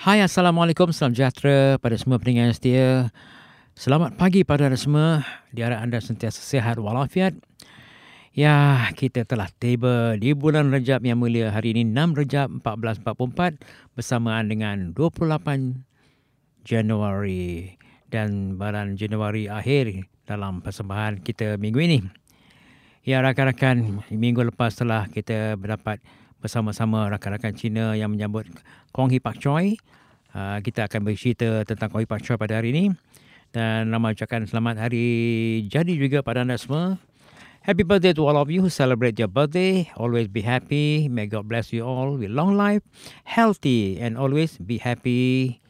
Hai, Assalamualaikum. Salam sejahtera pada semua pendengar yang setia. Selamat pagi pada anda semua. Diharap anda sentiasa sihat walafiat. Ya, kita telah tiba di bulan Rejab yang mulia hari ini 6 Rejab 1444 bersamaan dengan 28 Januari dan bulan Januari akhir dalam persembahan kita minggu ini. Ya, rakan-rakan, minggu lepas telah kita berdapat bersama-sama rakan-rakan Cina yang menyambut Kong Hee Pak Choi. Uh, kita akan bercerita tentang Kong Hee Pak Choi pada hari ini. Dan nama ucapkan selamat hari jadi juga pada anda semua. Happy birthday to all of you who celebrate your birthday. Always be happy. May God bless you all with long life, healthy, and always be happy.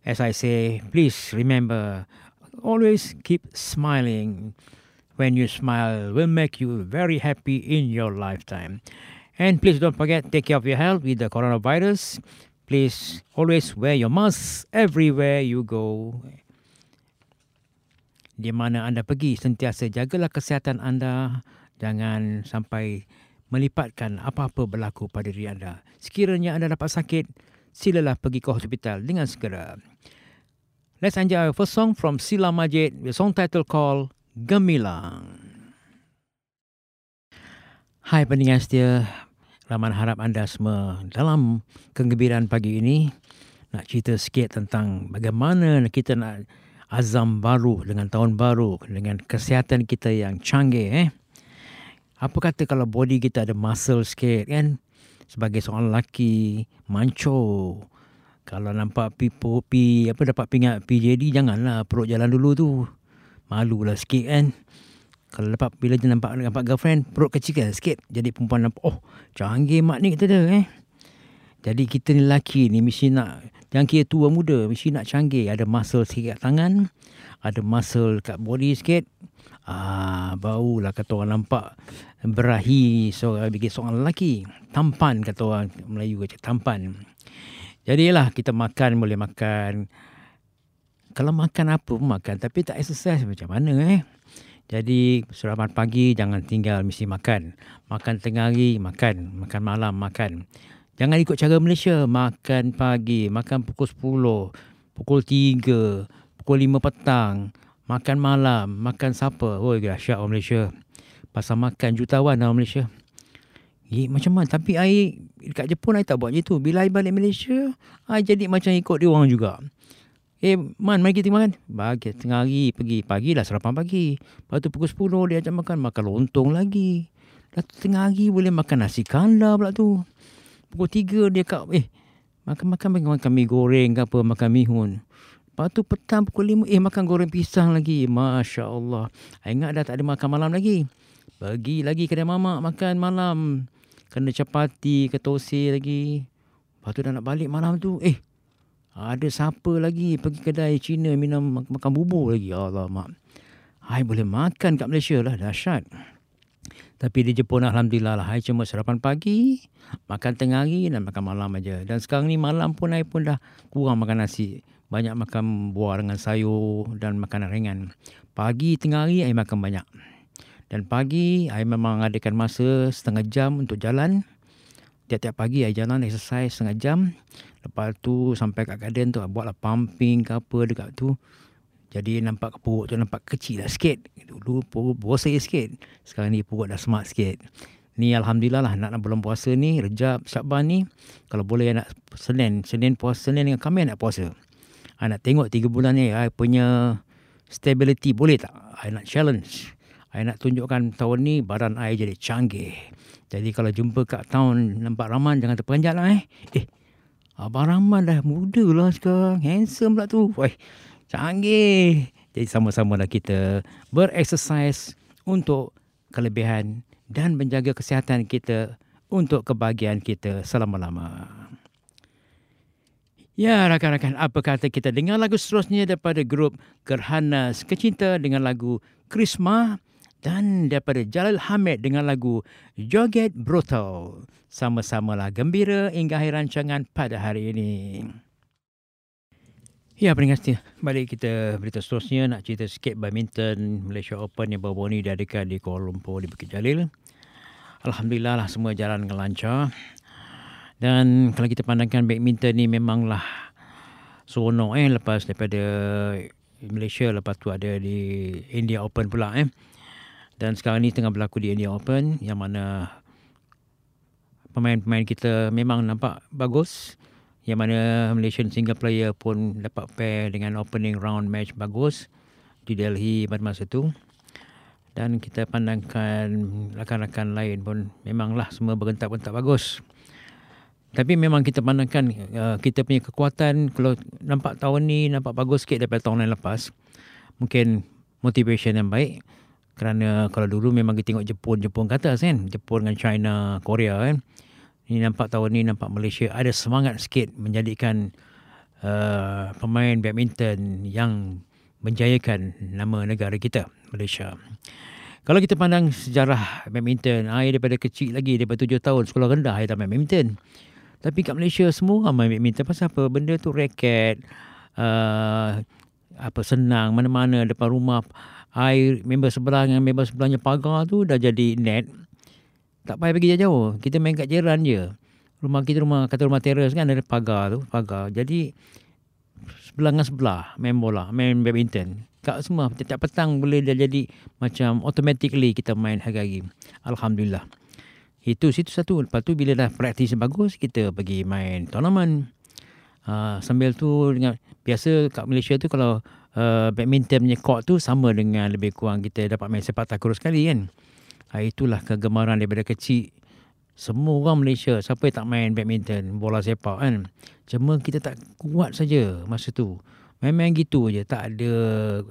As I say, please remember, always keep smiling. When you smile, will make you very happy in your lifetime. And please don't forget, take care of your health with the coronavirus. Please always wear your mask everywhere you go. Di mana anda pergi, sentiasa jagalah kesihatan anda. Jangan sampai melipatkan apa-apa berlaku pada diri anda. Sekiranya anda dapat sakit, silalah pergi ke hospital dengan segera. Let's enjoy our first song from Sila Majid with song title called Gemilang. Hai pendengar setia, Raman harap anda semua dalam kegembiraan pagi ini nak cerita sikit tentang bagaimana kita nak azam baru dengan tahun baru dengan kesihatan kita yang canggih eh. Apa kata kalau body kita ada muscle sikit kan? Sebagai seorang lelaki manco. Kalau nampak pipo pi apa dapat pingat PJD janganlah perut jalan dulu tu. Malulah sikit kan. Kalau dapat bila dia nampak nampak girlfriend perut kecil kan sikit. Jadi perempuan nampak oh canggih mak ni kata dia eh. Jadi kita ni lelaki ni mesti nak jangan kira tua muda mesti nak canggih. Ada muscle sikit kat tangan, ada muscle kat body sikit. Ah, bau lah kata orang nampak berahi seorang bagi seorang lelaki. Tampan kata orang Melayu kata tampan. Jadi lah kita makan boleh makan. Kalau makan apa pun makan tapi tak exercise macam mana eh. Jadi selamat pagi jangan tinggal mesti makan. Makan tengah hari makan, makan malam makan. Jangan ikut cara Malaysia, makan pagi, makan pukul 10, pukul 3, pukul 5 petang, makan malam, makan siapa? Oh, dahsyat orang Malaysia. Pasal makan jutawan orang Malaysia. Eh, macam mana? Tapi air dekat Jepun air tak buat macam tu. Bila air balik Malaysia, air jadi macam ikut dia orang juga. Eh, Man, mari kita makan. Bagi tengah hari pergi. Pagi lah sarapan pagi. Lepas tu pukul 10 dia ajak makan. Makan lontong lagi. Dah tengah hari boleh makan nasi kandar pula tu. Pukul 3 dia kat, eh, makan-makan makan, makan mi goreng ke apa, makan mihun. Lepas tu petang pukul 5, eh, makan goreng pisang lagi. Masya Allah. Ingat dah tak ada makan malam lagi. Pergi lagi kedai mamak makan malam. Kena capati ke tosi lagi. Lepas tu dah nak balik malam tu, eh, ada siapa lagi pergi kedai Cina minum makan bubur lagi. Allah mak. Hai boleh makan kat Malaysia lah. Dahsyat. Tapi di Jepun Alhamdulillah lah. Hai cuma sarapan pagi. Makan tengah hari dan makan malam aja. Dan sekarang ni malam pun Hai pun dah kurang makan nasi. Banyak makan buah dengan sayur dan makanan ringan. Pagi tengah hari Hai makan banyak. Dan pagi Hai memang adakan masa setengah jam untuk jalan. Tiap-tiap pagi Hai jalan exercise setengah jam. Lepas tu sampai kat garden tu buatlah pumping ke apa dekat tu. Jadi nampak perut tu nampak kecil lah sikit. Dulu perut bosan sikit. Sekarang ni perut dah smart sikit. Ni Alhamdulillah lah nak, nak belum puasa ni. Rejab, Syakban ni. Kalau boleh nak Senin. Senin puasa Senin dengan kami nak puasa. I nak tengok tiga bulan ni. I punya stability boleh tak? I nak challenge. I nak tunjukkan tahun ni badan I jadi canggih. Jadi kalau jumpa kat tahun nampak Rahman jangan terperanjat lah eh. Eh Abang Rahman dah muda lah sekarang. Handsome pula tu. Wah, canggih. Jadi sama-sama lah kita bereksersis untuk kelebihan dan menjaga kesihatan kita untuk kebahagiaan kita selama-lama. Ya, rakan-rakan, apa kata kita dengar lagu seterusnya daripada grup Gerhana Kecinta dengan lagu Krisma dan daripada Jalal Hamid dengan lagu Joget Brutal. Sama-samalah gembira hingga akhir rancangan pada hari ini. Ya, pendengar setia. Balik kita berita seterusnya nak cerita sikit badminton Malaysia Open yang baru ini diadakan di Kuala Lumpur di Bukit Jalil. Alhamdulillah lah semua jalan dengan lancar. Dan kalau kita pandangkan badminton ni memanglah seronok eh lepas daripada Malaysia lepas tu ada di India Open pula eh. Dan sekarang ni tengah berlaku di India Open yang mana pemain-pemain kita memang nampak bagus. Yang mana Malaysian single player pun dapat pair dengan opening round match bagus di Delhi pada masa tu. Dan kita pandangkan rakan-rakan lain pun memanglah semua bergentak-gentak bagus. Tapi memang kita pandangkan uh, kita punya kekuatan kalau nampak tahun ni nampak bagus sikit daripada tahun yang lepas. Mungkin motivation yang baik. Kerana kalau dulu memang kita tengok Jepun, Jepun ke atas kan. Jepun dengan China, Korea kan. Ini nampak tahun ni nampak Malaysia ada semangat sikit menjadikan uh, pemain badminton yang menjayakan nama negara kita, Malaysia. Kalau kita pandang sejarah badminton, saya daripada kecil lagi, daripada tujuh tahun sekolah rendah, saya tak main badminton. Tapi kat Malaysia semua orang main badminton. Pasal apa? Benda tu raket, uh, apa senang, mana-mana depan rumah. Air member sebelah dengan member sebelahnya pagar tu dah jadi net. Tak payah pergi jauh-jauh. Kita main kat jiran je. Rumah kita rumah kata rumah teras kan ada pagar tu, pagar. Jadi sebelah dengan sebelah main bola, main badminton. Kat semua setiap petang boleh dah jadi macam automatically kita main hari-hari. Alhamdulillah. Itu situ satu. Lepas tu bila dah praktis bagus, kita pergi main tournament. Uh, sambil tu dengan biasa kat Malaysia tu kalau uh, badminton punya court tu sama dengan lebih kurang kita dapat main sepak takraw sekali kan. Uh, itulah kegemaran daripada kecil semua orang Malaysia siapa yang tak main badminton bola sepak kan. Cuma kita tak kuat saja masa tu. Memang gitu je tak ada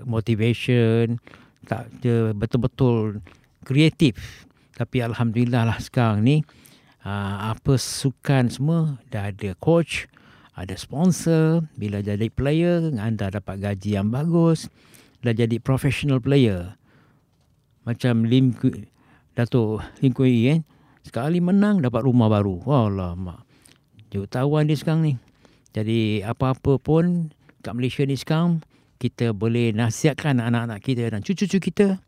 motivation, tak ada betul-betul kreatif tapi Alhamdulillah lah sekarang ni uh, apa sukan semua dah ada coach, ada sponsor. Bila jadi player, anda dapat gaji yang bagus. Dah jadi professional player. Macam Lim Dato' Lim Kui kan. Sekali menang dapat rumah baru. Wallah mak. Jutawan dia sekarang ni. Jadi apa-apa pun kat Malaysia ni sekarang kita boleh nasihatkan anak-anak kita dan cucu-cucu kita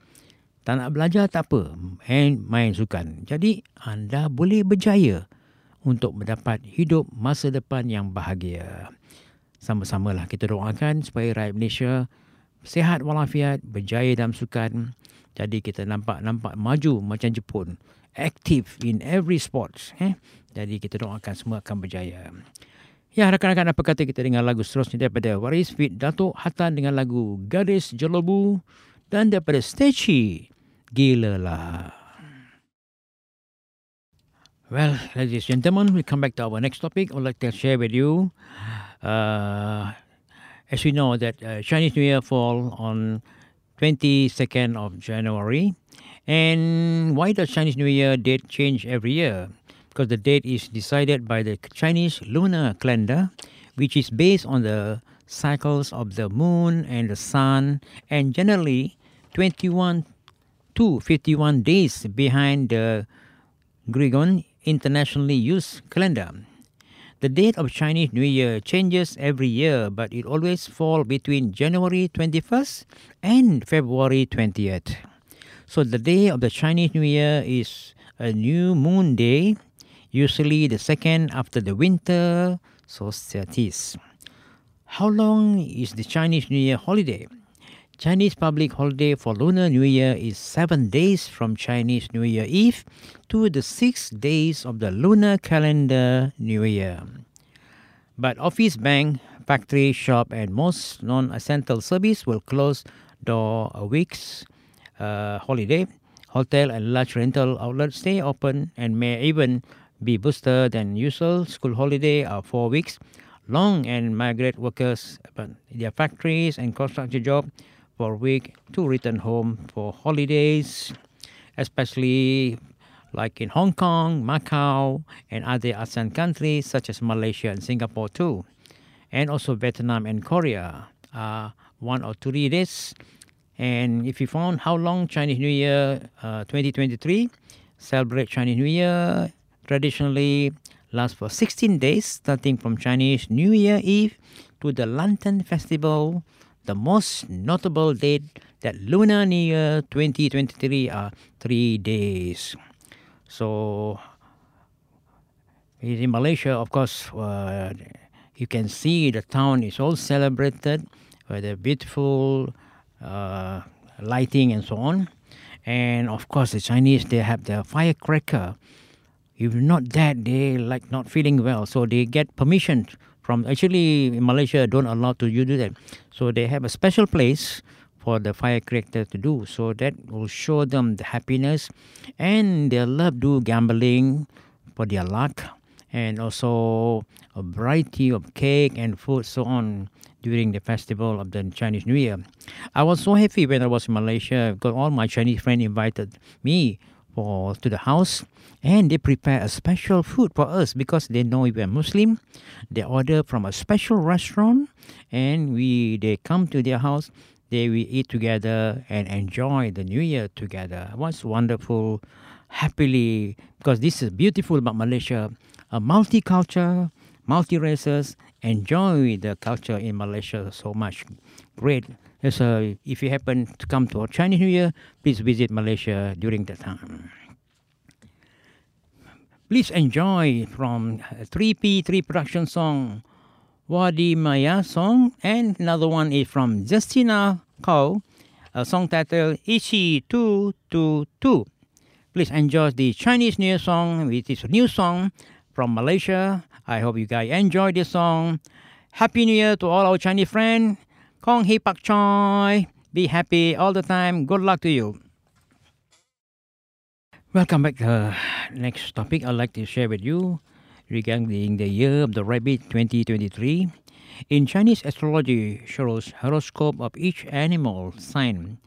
tak nak belajar tak apa. Main, main sukan. Jadi anda boleh berjaya untuk mendapat hidup masa depan yang bahagia. Sama-samalah kita doakan supaya rakyat Malaysia sehat walafiat, berjaya dalam sukan. Jadi kita nampak-nampak maju macam Jepun. Active in every sports. Eh? Jadi kita doakan semua akan berjaya. Ya, rakan-rakan apa kata kita dengar lagu seterusnya daripada Waris Fit Datuk Hatan dengan lagu Gadis Jolobu dan daripada Stacey gila lah. Well, ladies and gentlemen, we come back to our next topic. I'd like to share with you, uh, as we know that uh, Chinese New Year fall on 22nd of January. And why does Chinese New Year date change every year? Because the date is decided by the Chinese lunar calendar, which is based on the cycles of the moon and the sun, and generally 21 to 51 days behind the Gregorian internationally used calendar. The date of Chinese New Year changes every year, but it always falls between January 21st and February 20th. So the day of the Chinese New Year is a new moon day, usually the second after the winter solstice. How long is the Chinese New Year holiday? Chinese public holiday for Lunar New Year is seven days from Chinese New Year Eve to the six days of the lunar calendar New Year. But office, bank, factory, shop, and most non-essential service will close door a week's uh, holiday. Hotel and large rental outlets stay open and may even be boosted than usual. School holiday are four weeks long, and migrant workers, their factories and construction job a week to return home for holidays, especially like in Hong Kong, Macau, and other ASEAN countries such as Malaysia and Singapore too. And also Vietnam and Korea are one or two days. And if you found how long Chinese New Year uh, 2023 celebrate Chinese New Year traditionally lasts for 16 days, starting from Chinese New Year Eve to the Lantern Festival the most notable date that Lunar New Year 2023 are three days. So in Malaysia, of course, uh, You can see the town is all celebrated with a beautiful uh, lighting and so on. And of course, the Chinese they have their firecracker. If not that, they like not feeling well, so they get permission from. Actually, in Malaysia, don't allow to you do that. So they have a special place for the firecracker to do. So that will show them the happiness, and they love do gambling for their luck, and also a variety of cake and food, so on during the festival of the Chinese New Year. I was so happy when I was in Malaysia because all my Chinese friends invited me for to the house and they prepare a special food for us because they know we are Muslim. They order from a special restaurant and we they come to their house. They we eat together and enjoy the New Year together. Was wonderful, happily because this is beautiful about Malaysia, a multicultural, multi races, enjoy the culture in Malaysia so much. Great. So if you happen to come to our Chinese New Year, please visit Malaysia during that time. Please enjoy from 3P3 production song Wadi Maya song and another one is from Justina Kau, a song titled Ichi 222. Please enjoy the Chinese New Year song, which is a new song from Malaysia. I hope you guys enjoy this song. Happy New Year to all our Chinese friends. Kong Hee Pak Choi. Be happy all the time. Good luck to you. Welcome back. Uh, next topic I'd like to share with you regarding the year of the rabbit 2023. In Chinese astrology shows horoscope of each animal sign.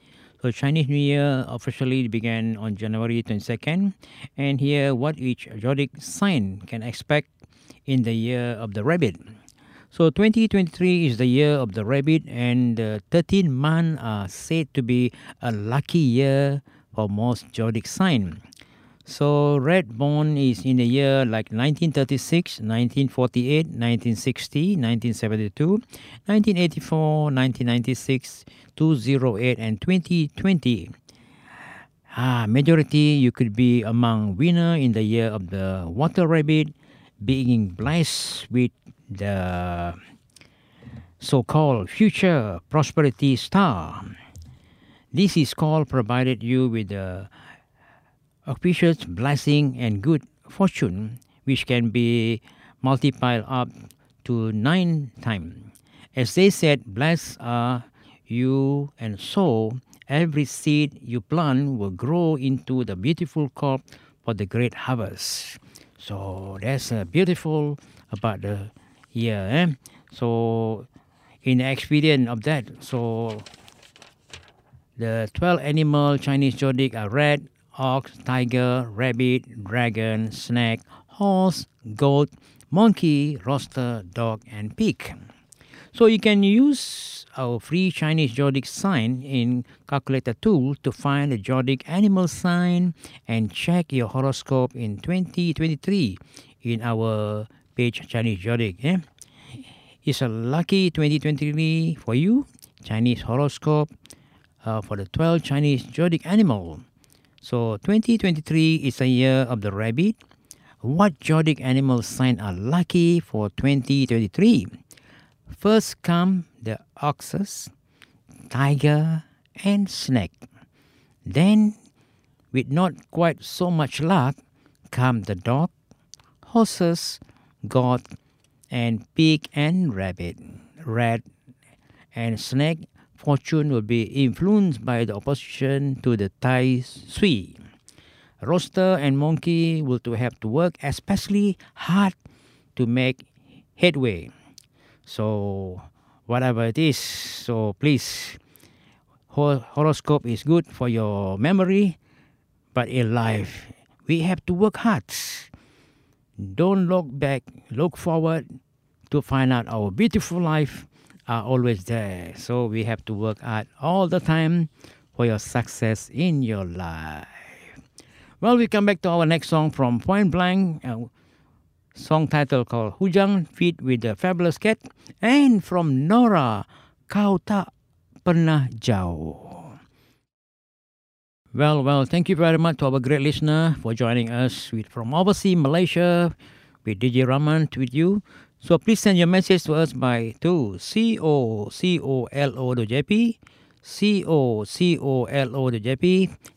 So Chinese New Year officially began on January 22nd, and here what each zodiac sign can expect in the year of the rabbit. So 2023 is the year of the rabbit, and the 13 months are said to be a lucky year for most zodiac sign. So red born is in the year like 1936, 1948, 1960, 1972, 1984, 1996, 2008 and 2020. Ah, majority you could be among winner in the year of the water rabbit, being blessed with the so-called future prosperity star. This is called provided you with the auspicious blessing and good fortune, which can be multiplied up to nine times. As they said, blessed are you, and so every seed you plant will grow into the beautiful crop for the great harvest. So that's uh, beautiful about the year. Eh? So in the experience of that, so the 12 animal Chinese zodiac are red, ox, tiger, rabbit, dragon, snake, horse, goat, monkey, rooster, dog, and pig. So you can use our free Chinese zodiac sign in calculator tool to find the zodiac animal sign and check your horoscope in 2023 in our page Chinese zodiac. Eh? It's a lucky 2023 for you, Chinese horoscope uh, for the 12 Chinese zodiac animal. So 2023 is a year of the rabbit. What zodiac animal sign are lucky for 2023? First come the oxes, tiger, and snake. Then, with not quite so much luck, come the dog, horses, goat, and pig and rabbit. Rat and snake fortune will be influenced by the opposition to the Tai Sui. Rooster and monkey will to have to work especially hard to make headway. So whatever it is, so please horoscope is good for your memory, but in life we have to work hard. Don't look back, look forward to find out our beautiful life are always there. So we have to work hard all the time for your success in your life. Well, we come back to our next song from Point Blank, song title called Hujang Feed with the Fabulous Cat, and from Nora, Kau Tak Pernah Jauh. Well, well, thank you very much to our great listener for joining us with, from overseas Malaysia with DJ Raman with you. So please send your message to us by to C-O-C-O-L-O.jp, C-O-C-O-L-O.jp.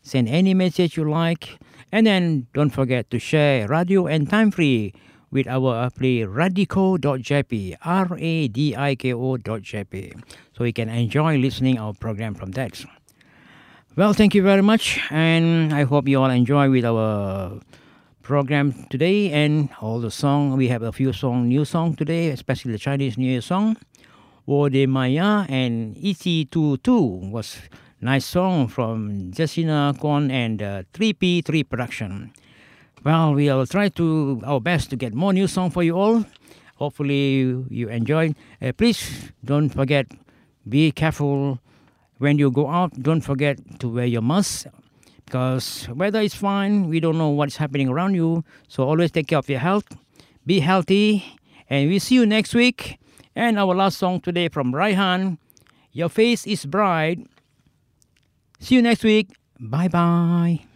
Send any message you like. And then don't forget to share radio and time free with our apply radiko.jp, R-A-D-I-K-O.jp. So you can enjoy listening our program from that. Well, thank you very much, and I hope you all enjoy with our program today and all the song. We have a few song, new song today, especially the Chinese New Year song. Ode Maya and ET22 was nice song from Jessina Kwon and uh, 3P3 production. Well, we will try to our best to get more new song for you all. Hopefully you enjoy. Uh, please don't forget, be careful when you go out. Don't forget to wear your mask because weather is fine. We don't know what's happening around you. So always take care of your health. Be healthy, and we see you next week. And our last song today from Raihan, Your Face is Bright. See you next week. Bye bye.